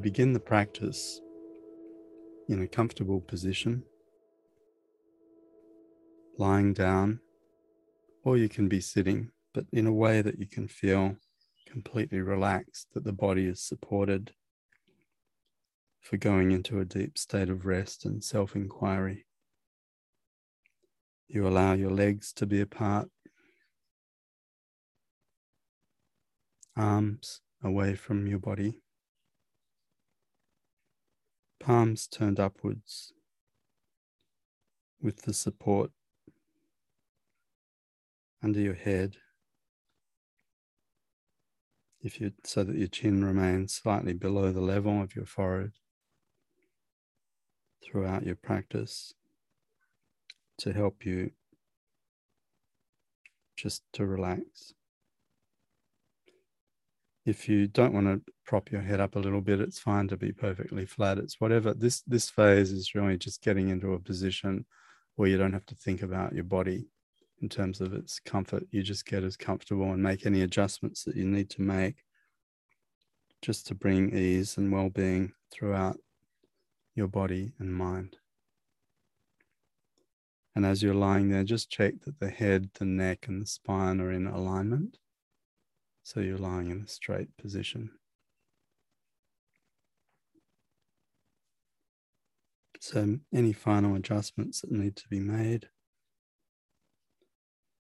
you begin the practice in a comfortable position, lying down, or you can be sitting, but in a way that you can feel completely relaxed, that the body is supported for going into a deep state of rest and self inquiry. You allow your legs to be apart, arms away from your body, palms turned upwards with the support under your head. If you so that your chin remains slightly below the level of your forehead throughout your practice to help you just to relax. If you don't want to prop your head up a little bit, it's fine to be perfectly flat. It's whatever. This this phase is really just getting into a position where you don't have to think about your body in terms of its comfort. You just get as comfortable and make any adjustments that you need to make just to bring ease and well-being throughout your body and mind. And as you're lying there, just check that the head, the neck, and the spine are in alignment. So you're lying in a straight position. So, any final adjustments that need to be made.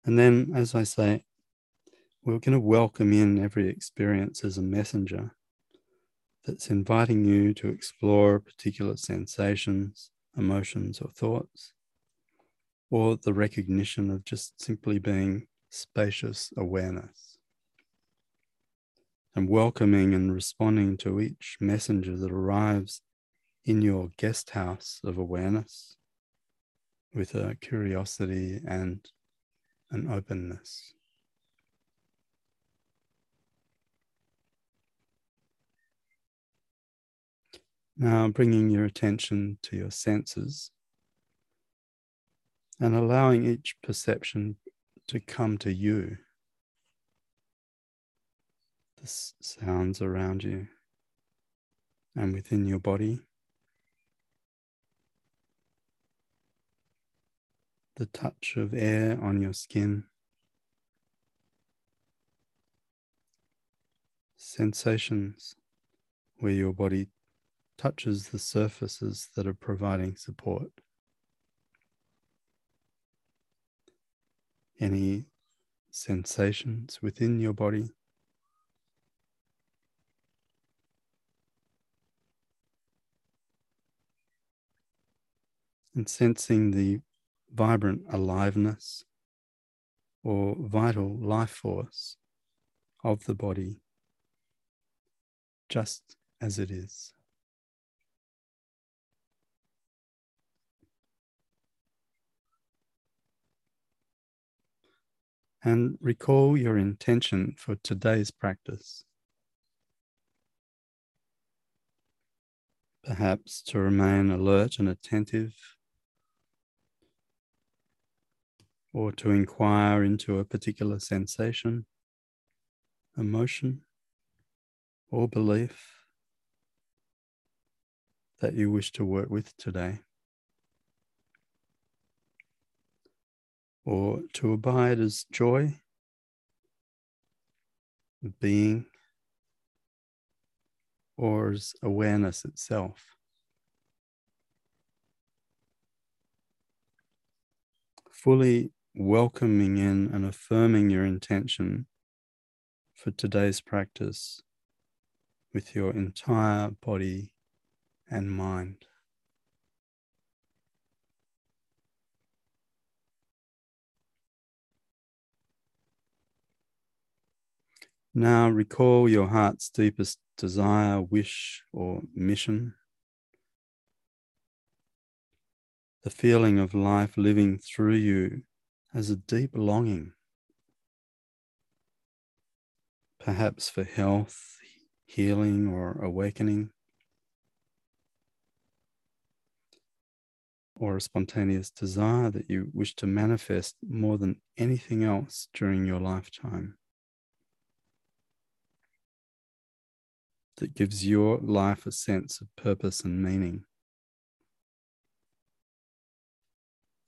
And then, as I say, we're going to welcome in every experience as a messenger that's inviting you to explore particular sensations, emotions, or thoughts or the recognition of just simply being spacious awareness and welcoming and responding to each messenger that arrives in your guest house of awareness with a curiosity and an openness. Now, bringing your attention to your senses and allowing each perception to come to you. The sounds around you and within your body. The touch of air on your skin. Sensations where your body touches the surfaces that are providing support. any sensations within your body. And sensing the vibrant aliveness or vital life force of the body just as it is. and recall your intention for today's practice. Perhaps to remain alert and attentive, or to inquire into a particular sensation, emotion, or belief that you wish to work with today. or to abide as joy, being, or as awareness itself. Fully welcoming in and affirming your intention for today's practice with your entire body and mind. Now recall your heart's deepest desire, wish, or mission. The feeling of life living through you as a deep longing, perhaps for health, healing, or awakening, or a spontaneous desire that you wish to manifest more than anything else during your lifetime. that gives your life a sense of purpose and meaning.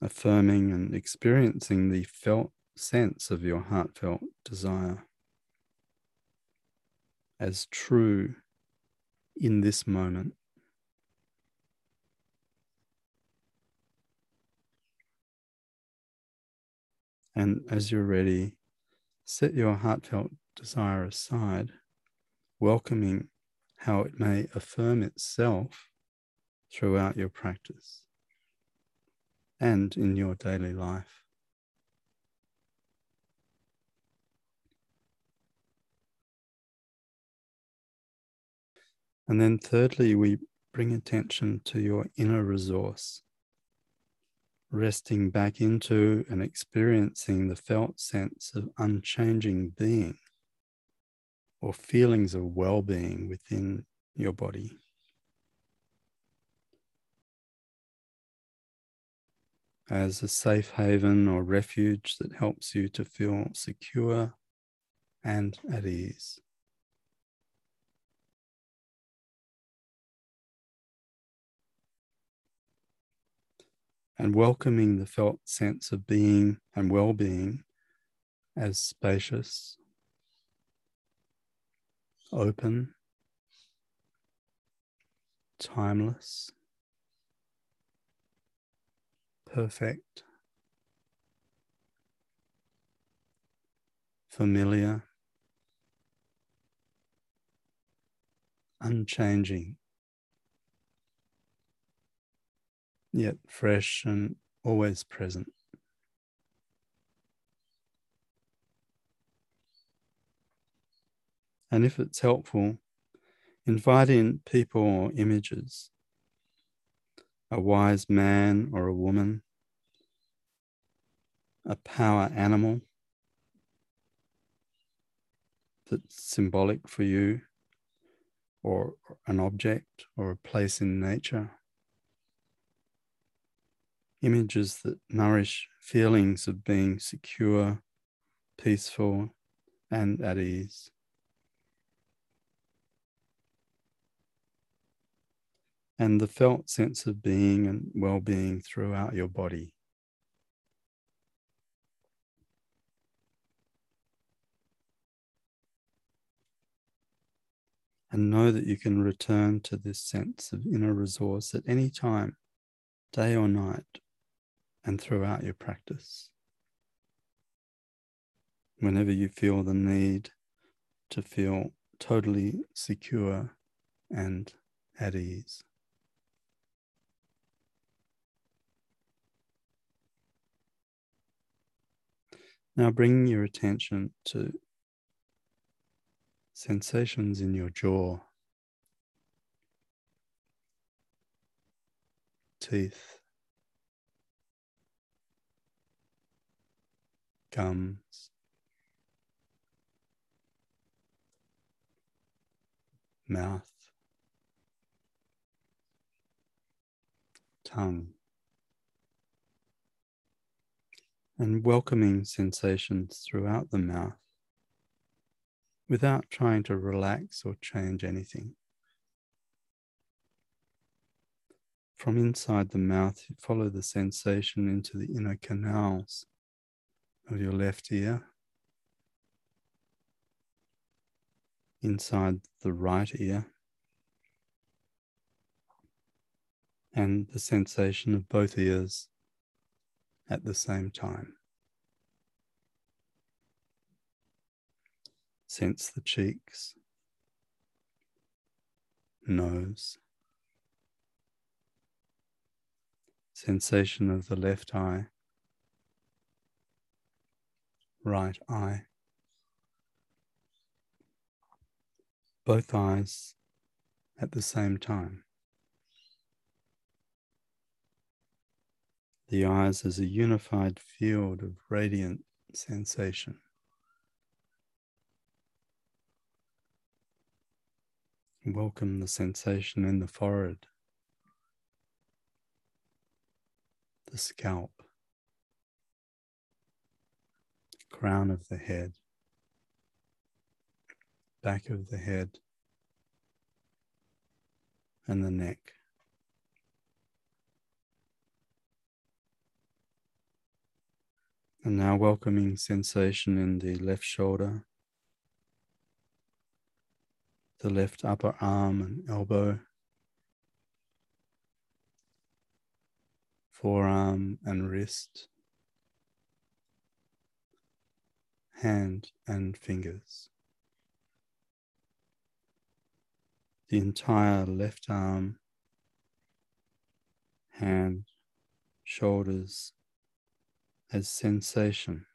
Affirming and experiencing the felt sense of your heartfelt desire as true in this moment. And as you're ready, set your heartfelt desire aside, welcoming how it may affirm itself throughout your practice and in your daily life. And then, thirdly, we bring attention to your inner resource, resting back into and experiencing the felt sense of unchanging being or feelings of well being within your body. As a safe haven or refuge that helps you to feel secure and at ease. and welcoming the felt sense of being and well being as spacious, open, timeless, perfect, familiar, unchanging. yet fresh and always present. And if it's helpful, invite in people or images, a wise man or a woman, a power animal that's symbolic for you, or an object or a place in nature images that nourish feelings of being secure, peaceful, and at ease. And the felt sense of being and well being throughout your body. And know that you can return to this sense of inner resource at any time, day or night, and throughout your practice. Whenever you feel the need to feel totally secure and at ease. Now, bring your attention to sensations in your jaw, teeth, gums, mouth, tongue, and welcoming sensations throughout the mouth without trying to relax or change anything. From inside the mouth, follow the sensation into the inner canals of your left ear, inside the right ear, and the sensation of both ears at the same time. Sense the cheeks, nose, sensation of the left eye right eye. Both eyes at the same time. The eyes as a unified field of radiant sensation. Welcome the sensation in the forehead, the scalp, crown of the head, back of the head, and the neck. And now welcoming sensation in the left shoulder, the left upper arm and elbow, forearm and wrist, hand and fingers. The entire left arm, hand, shoulders, as sensation.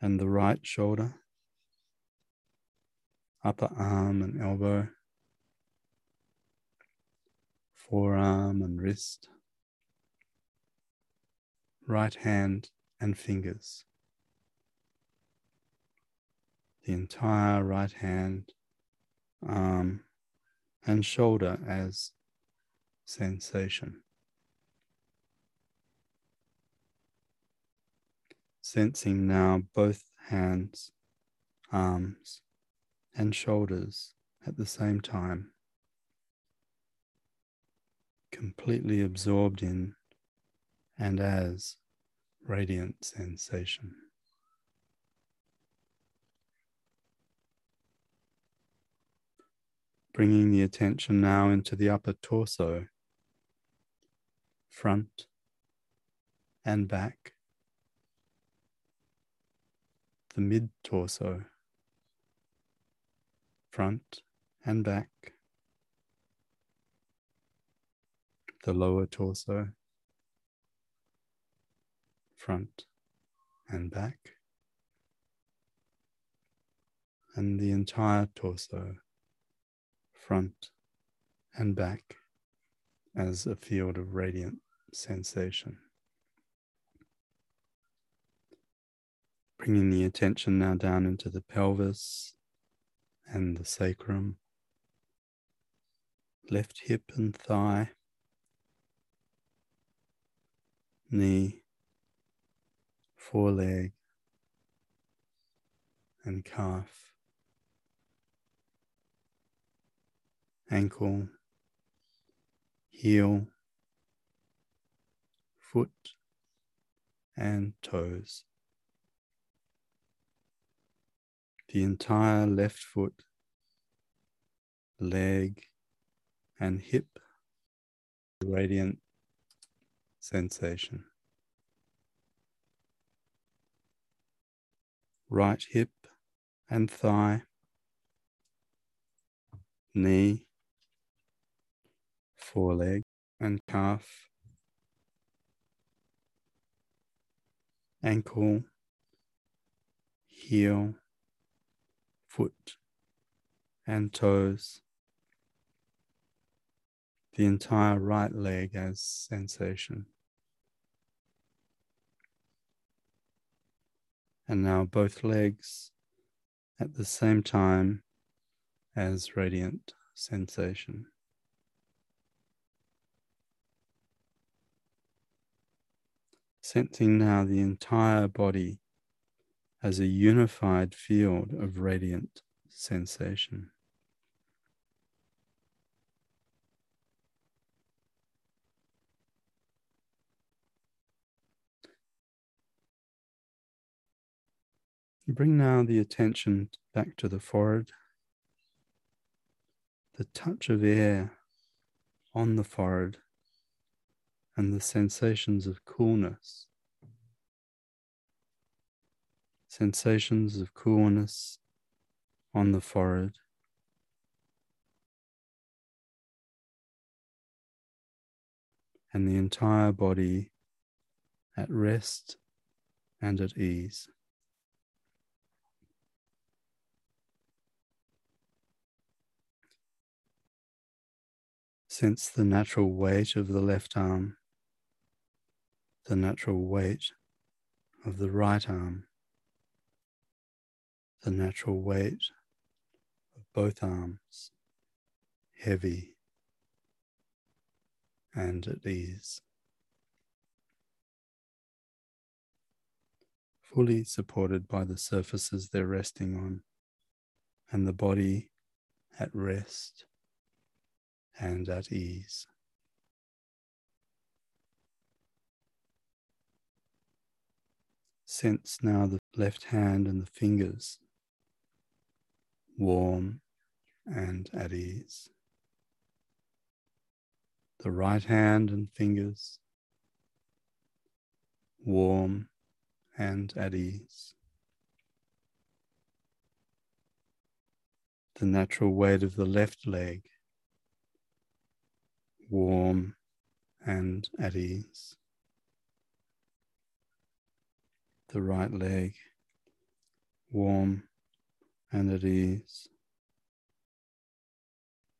And the right shoulder, upper arm and elbow, forearm and wrist, right hand and fingers. The entire right hand, arm, and shoulder as sensation. Sensing now both hands, arms, and shoulders at the same time. Completely absorbed in and as radiant sensation. Bringing the attention now into the upper torso, front and back the mid torso, front and back, the lower torso, front and back, and the entire torso, front and back, as a field of radiant sensation. Bringing the attention now down into the pelvis and the sacrum, left hip and thigh, knee, foreleg, and calf, ankle, heel, foot, and toes. The entire left foot, leg, and hip, radiant sensation. Right hip and thigh, knee, foreleg, and calf, ankle, heel, foot and toes, the entire right leg as sensation. And now both legs at the same time as radiant sensation. Sensing now the entire body as a unified field of radiant sensation. Bring now the attention back to the forehead, the touch of air on the forehead, and the sensations of coolness sensations of coolness on the forehead. And the entire body at rest and at ease. Sense the natural weight of the left arm, the natural weight of the right arm the natural weight of both arms heavy and at ease. Fully supported by the surfaces they're resting on and the body at rest and at ease. Sense now the left hand and the fingers warm and at ease. The right hand and fingers warm and at ease. The natural weight of the left leg warm and at ease. The right leg warm and at ease.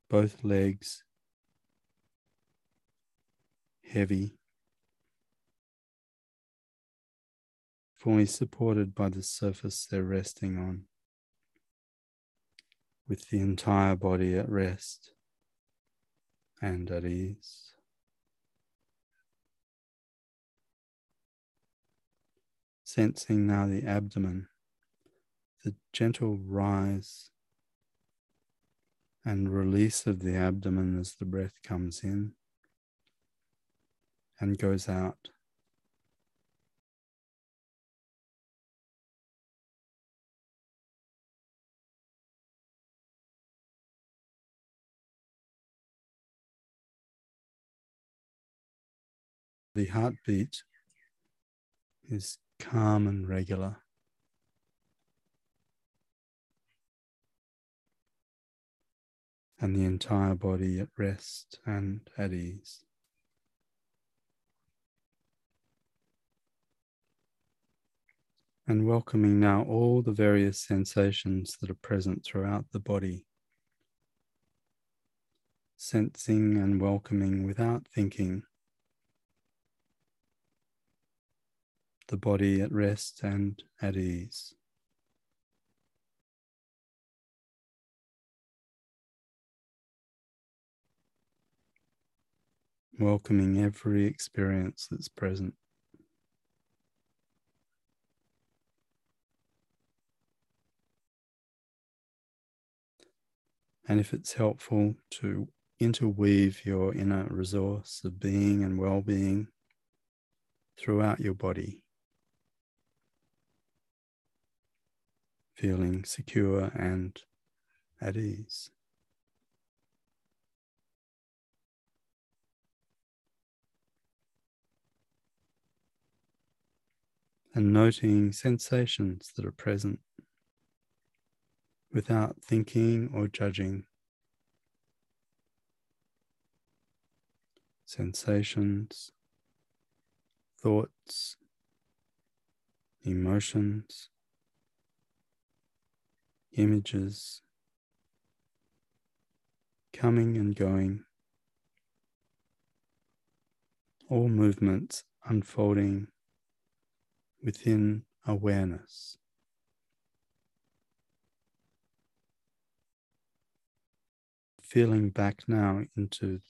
Both legs heavy, fully supported by the surface they're resting on, with the entire body at rest and at ease. Sensing now the abdomen, the gentle rise and release of the abdomen as the breath comes in and goes out. The heartbeat is calm and regular. And the entire body at rest and at ease. and welcoming now all the various sensations that are present throughout the body. Sensing and welcoming without thinking the body at rest and at ease. Welcoming every experience that's present. And if it's helpful to interweave your inner resource of being and well being throughout your body, feeling secure and at ease. And noting sensations that are present without thinking or judging. Sensations, thoughts, emotions, images coming and going, all movements unfolding within awareness. feeling back now into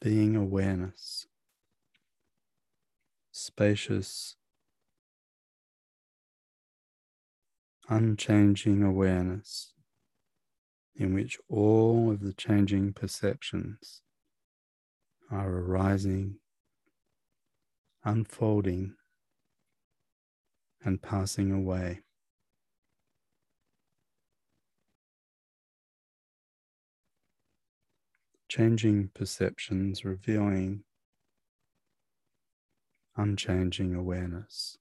being awareness, spacious, unchanging awareness in which all of the changing perceptions are arising, unfolding, and passing away. changing perceptions revealing unchanging awareness.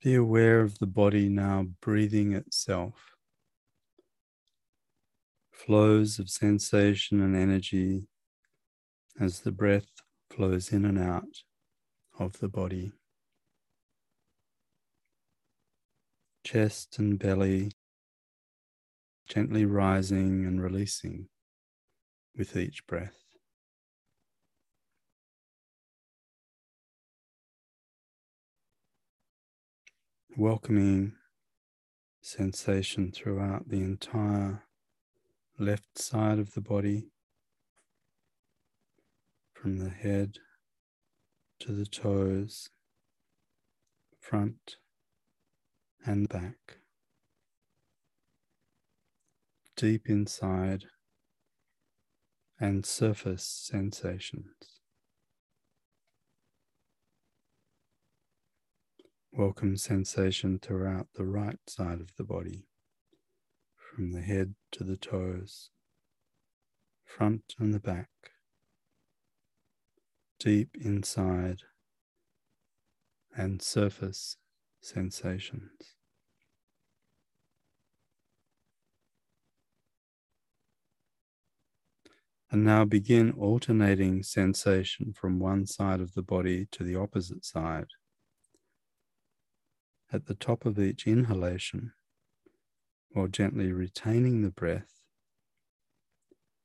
Be aware of the body now breathing itself. Flows of sensation and energy as the breath flows in and out of the body. chest and belly gently rising and releasing with each breath. Welcoming sensation throughout the entire left side of the body, from the head to the toes, front and back, deep inside, and surface sensations. Welcome sensation throughout the right side of the body, from the head to the toes, front and the back, deep inside, and surface sensations. And now begin alternating sensation from one side of the body to the opposite side. At the top of each inhalation, while gently retaining the breath,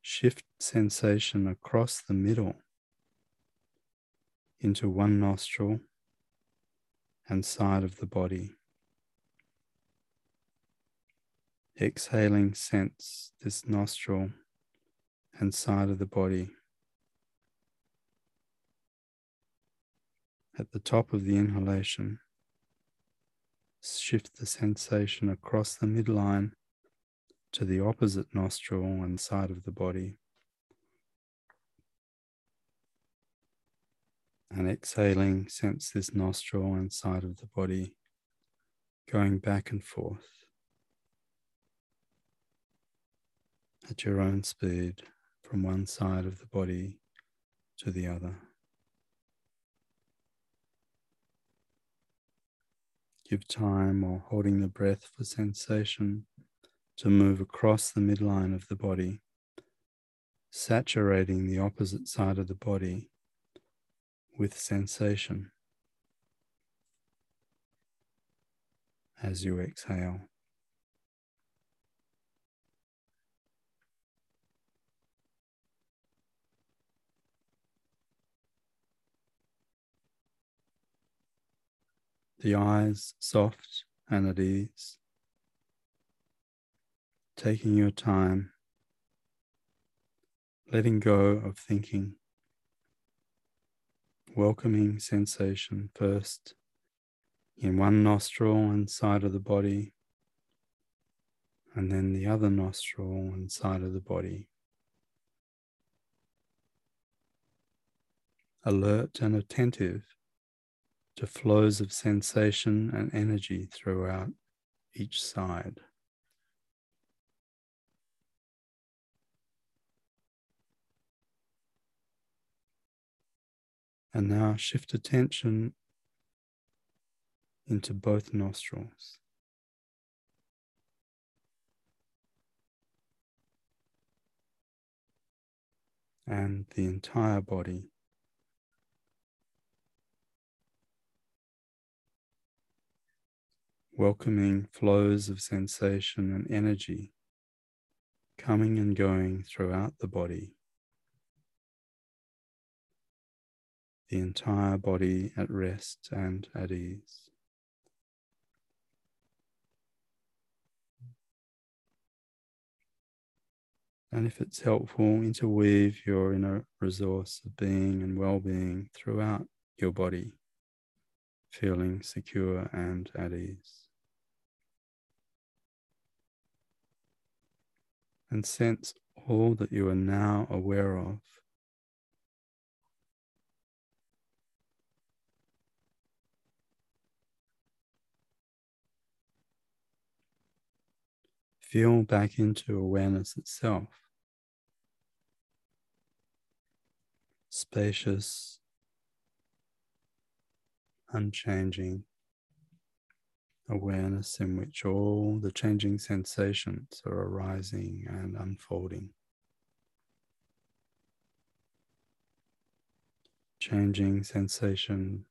shift sensation across the middle into one nostril and side of the body. Exhaling, sense this nostril and side of the body. At the top of the inhalation, shift the sensation across the midline to the opposite nostril and side of the body. And exhaling, sense this nostril and side of the body going back and forth at your own speed from one side of the body to the other. Give time while holding the breath for sensation to move across the midline of the body, saturating the opposite side of the body with sensation as you exhale. the eyes soft and at ease, taking your time, letting go of thinking, welcoming sensation first in one nostril and side of the body, and then the other nostril and side of the body. Alert and attentive to flows of sensation and energy throughout each side. And now shift attention into both nostrils. And the entire body. welcoming flows of sensation and energy coming and going throughout the body. The entire body at rest and at ease. And if it's helpful, interweave your inner resource of being and well being throughout your body, feeling secure and at ease. and sense all that you are now aware of. Feel back into awareness itself. Spacious, unchanging awareness in which all the changing sensations are arising and unfolding. Changing sensation,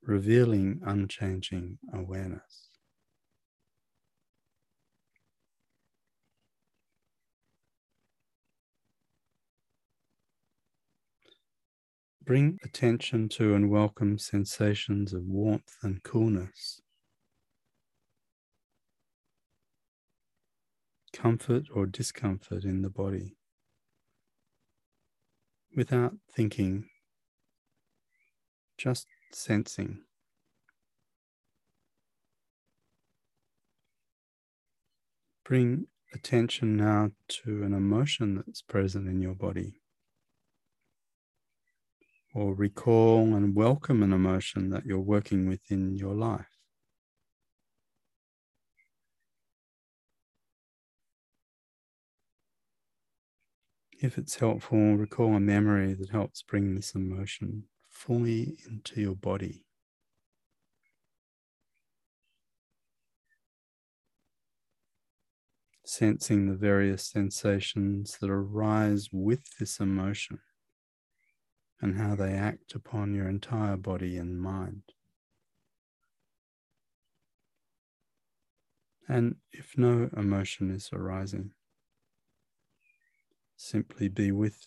revealing unchanging awareness. Bring attention to and welcome sensations of warmth and coolness, comfort or discomfort in the body without thinking, just sensing. Bring attention now to an emotion that's present in your body. Or recall and welcome an emotion that you're working with in your life. If it's helpful, recall a memory that helps bring this emotion fully into your body. Sensing the various sensations that arise with this emotion and how they act upon your entire body and mind. And if no emotion is arising, simply be with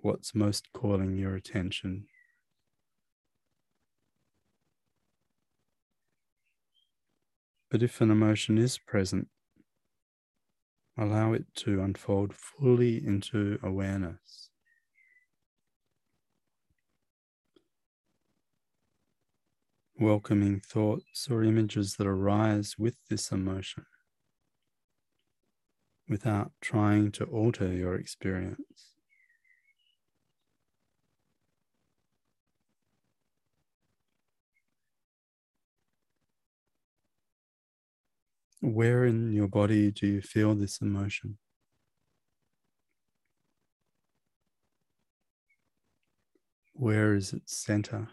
what's most calling your attention. But if an emotion is present, allow it to unfold fully into awareness. Welcoming thoughts or images that arise with this emotion without trying to alter your experience. Where in your body do you feel this emotion? Where is its center?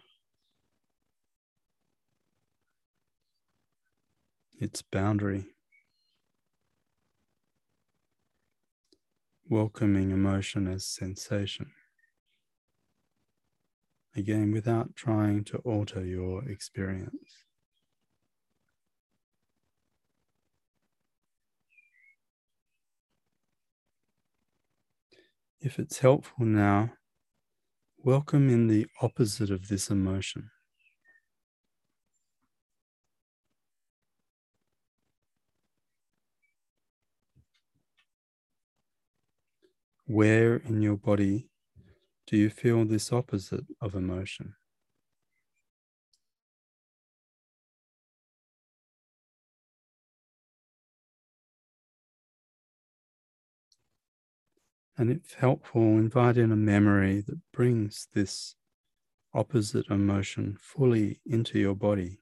Its boundary? welcoming emotion as sensation. Again, without trying to alter your experience. If it's helpful now, welcome in the opposite of this emotion. Where in your body do you feel this opposite of emotion? And if helpful, invite in a memory that brings this opposite emotion fully into your body.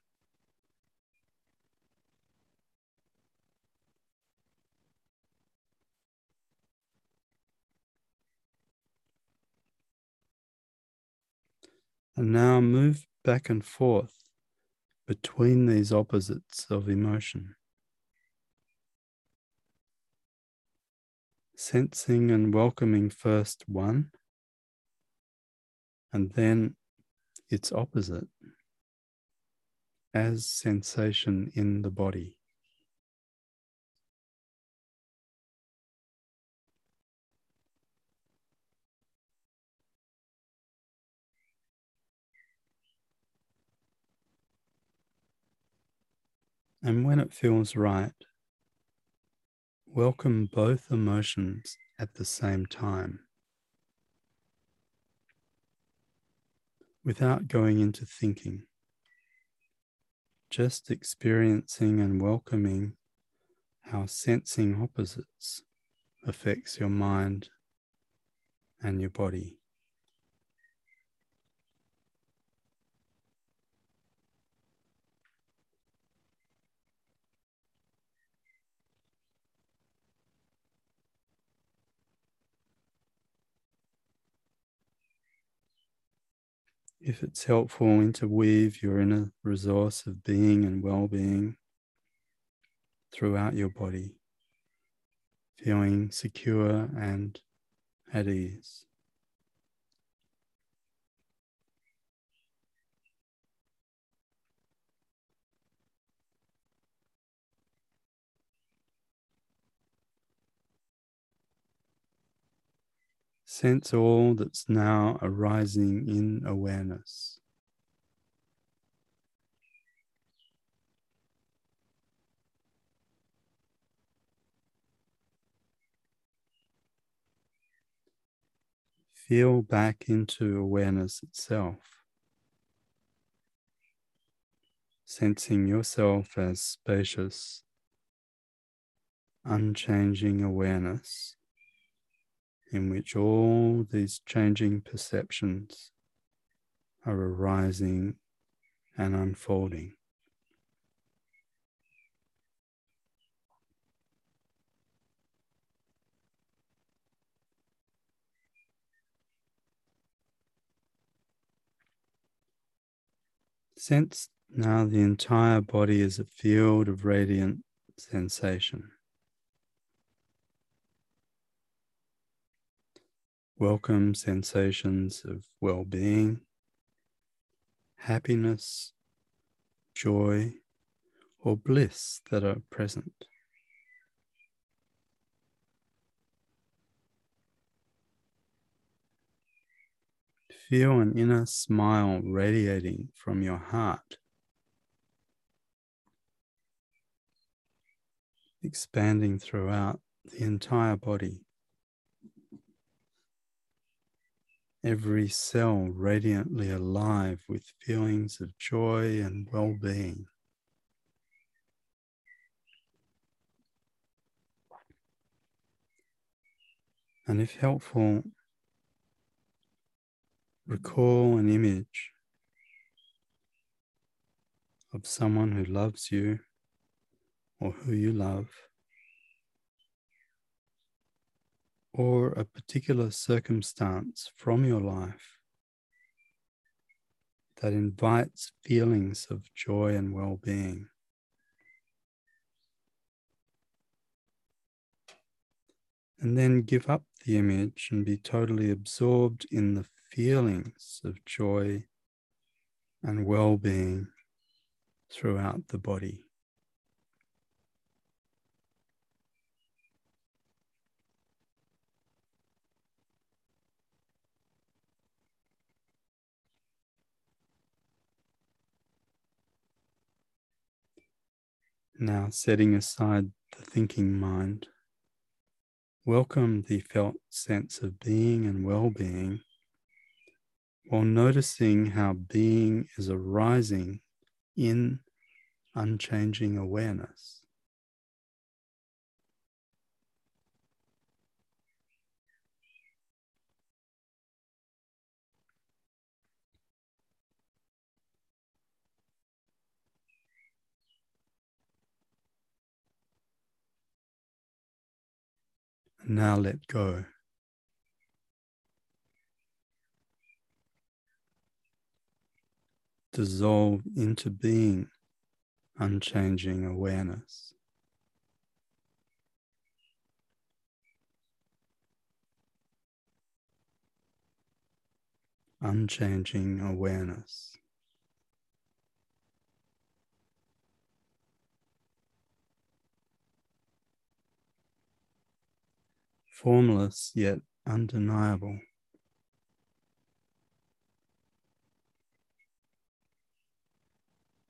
And now move back and forth between these opposites of emotion. Sensing and welcoming first one, and then its opposite as sensation in the body. And when it feels right, welcome both emotions at the same time without going into thinking, just experiencing and welcoming how sensing opposites affects your mind and your body. If it's helpful, interweave your inner resource of being and well being throughout your body, feeling secure and at ease. Sense all that's now arising in awareness. Feel back into awareness itself, sensing yourself as spacious unchanging awareness in which all these changing perceptions are arising and unfolding. Sense now the entire body is a field of radiant sensation. Welcome sensations of well being, happiness, joy, or bliss that are present. Feel an inner smile radiating from your heart, expanding throughout the entire body. Every cell radiantly alive with feelings of joy and well being. And if helpful, recall an image of someone who loves you or who you love, or a particular circumstance from your life that invites feelings of joy and well being. And then give up the image and be totally absorbed in the feelings of joy and well being throughout the body. Now, setting aside the thinking mind, welcome the felt sense of being and well being while noticing how being is arising in unchanging awareness. Now let go. dissolve into being unchanging awareness. Unchanging awareness. Formless yet undeniable.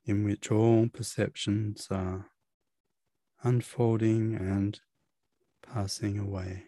in which all perceptions are unfolding and passing away.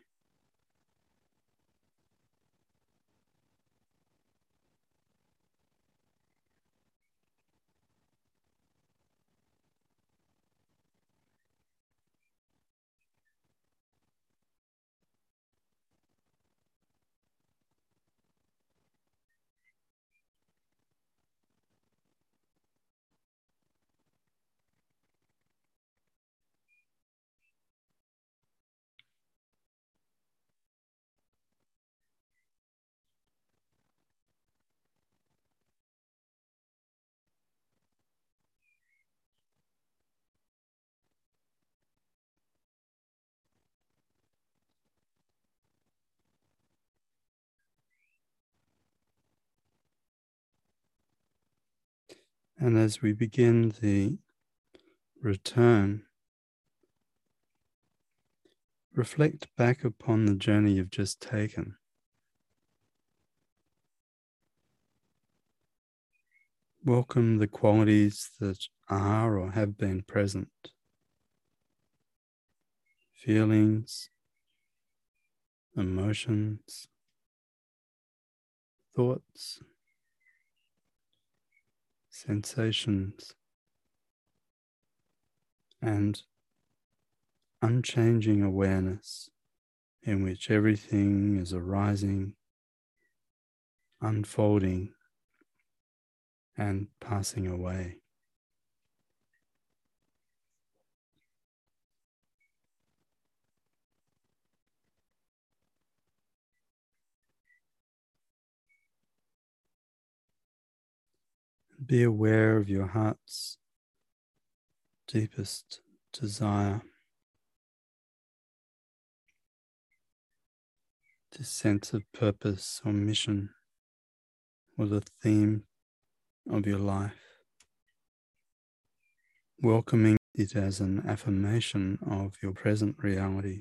And as we begin the return, reflect back upon the journey you've just taken. Welcome the qualities that are or have been present. Feelings, emotions, thoughts sensations, and unchanging awareness in which everything is arising, unfolding, and passing away. Be aware of your heart's deepest desire. This sense of purpose or mission or the theme of your life. Welcoming it as an affirmation of your present reality.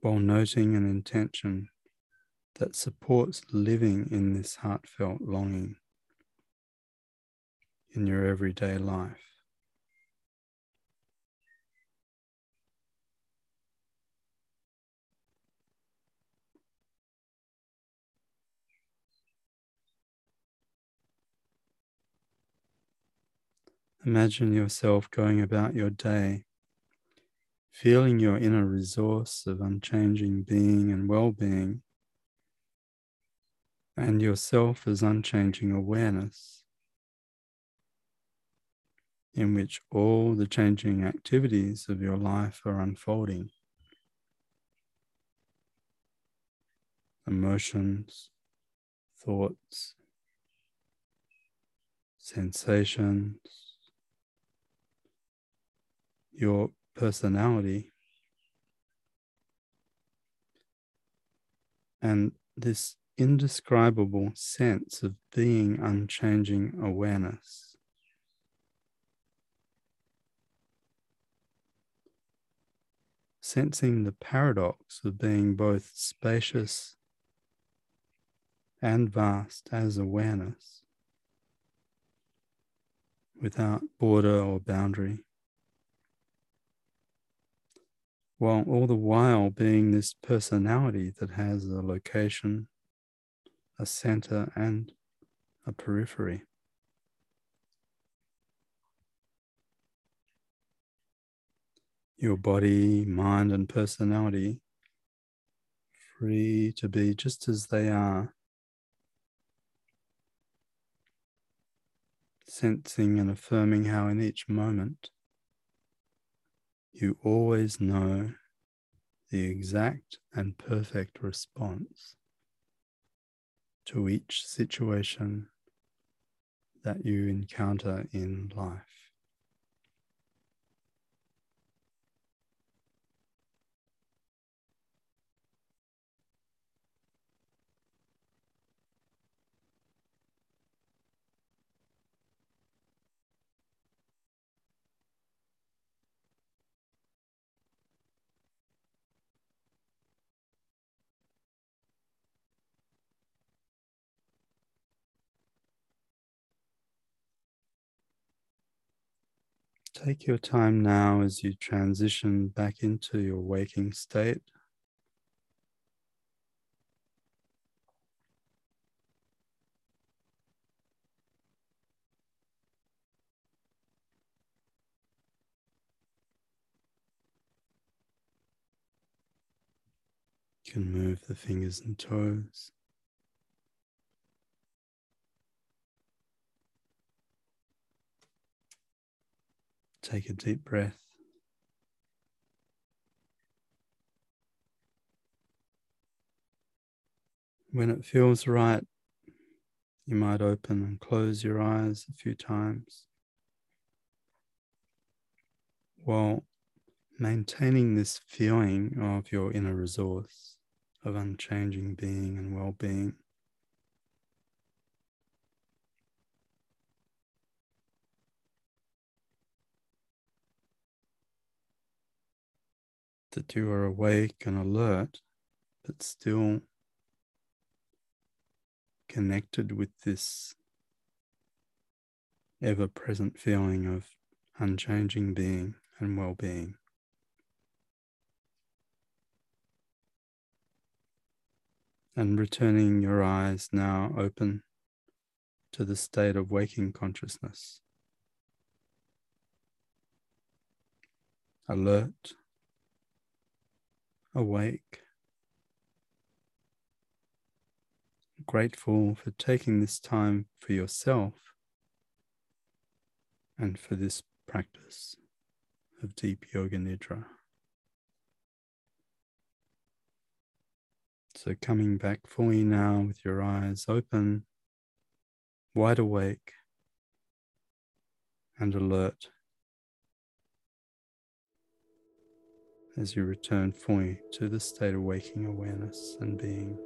While noting an intention that supports living in this heartfelt longing in your everyday life. Imagine yourself going about your day, feeling your inner resource of unchanging being and well being and yourself as unchanging awareness, in which all the changing activities of your life are unfolding. Emotions, thoughts, sensations, your personality, and this indescribable sense of being unchanging awareness. Sensing the paradox of being both spacious and vast as awareness without border or boundary, while all the while being this personality that has a location a center and a periphery. Your body, mind, and personality free to be just as they are, sensing and affirming how in each moment you always know the exact and perfect response to each situation that you encounter in life. Take your time now as you transition back into your waking state. You can move the fingers and toes. Take a deep breath. When it feels right, you might open and close your eyes a few times while maintaining this feeling of your inner resource of unchanging being and well being. that you are awake and alert, but still connected with this ever present feeling of unchanging being and well being. And returning your eyes now open to the state of waking consciousness. Alert awake, grateful for taking this time for yourself and for this practice of deep yoga nidra. So, coming back fully now with your eyes open, wide awake, and alert as you return fully to the state of waking awareness and being.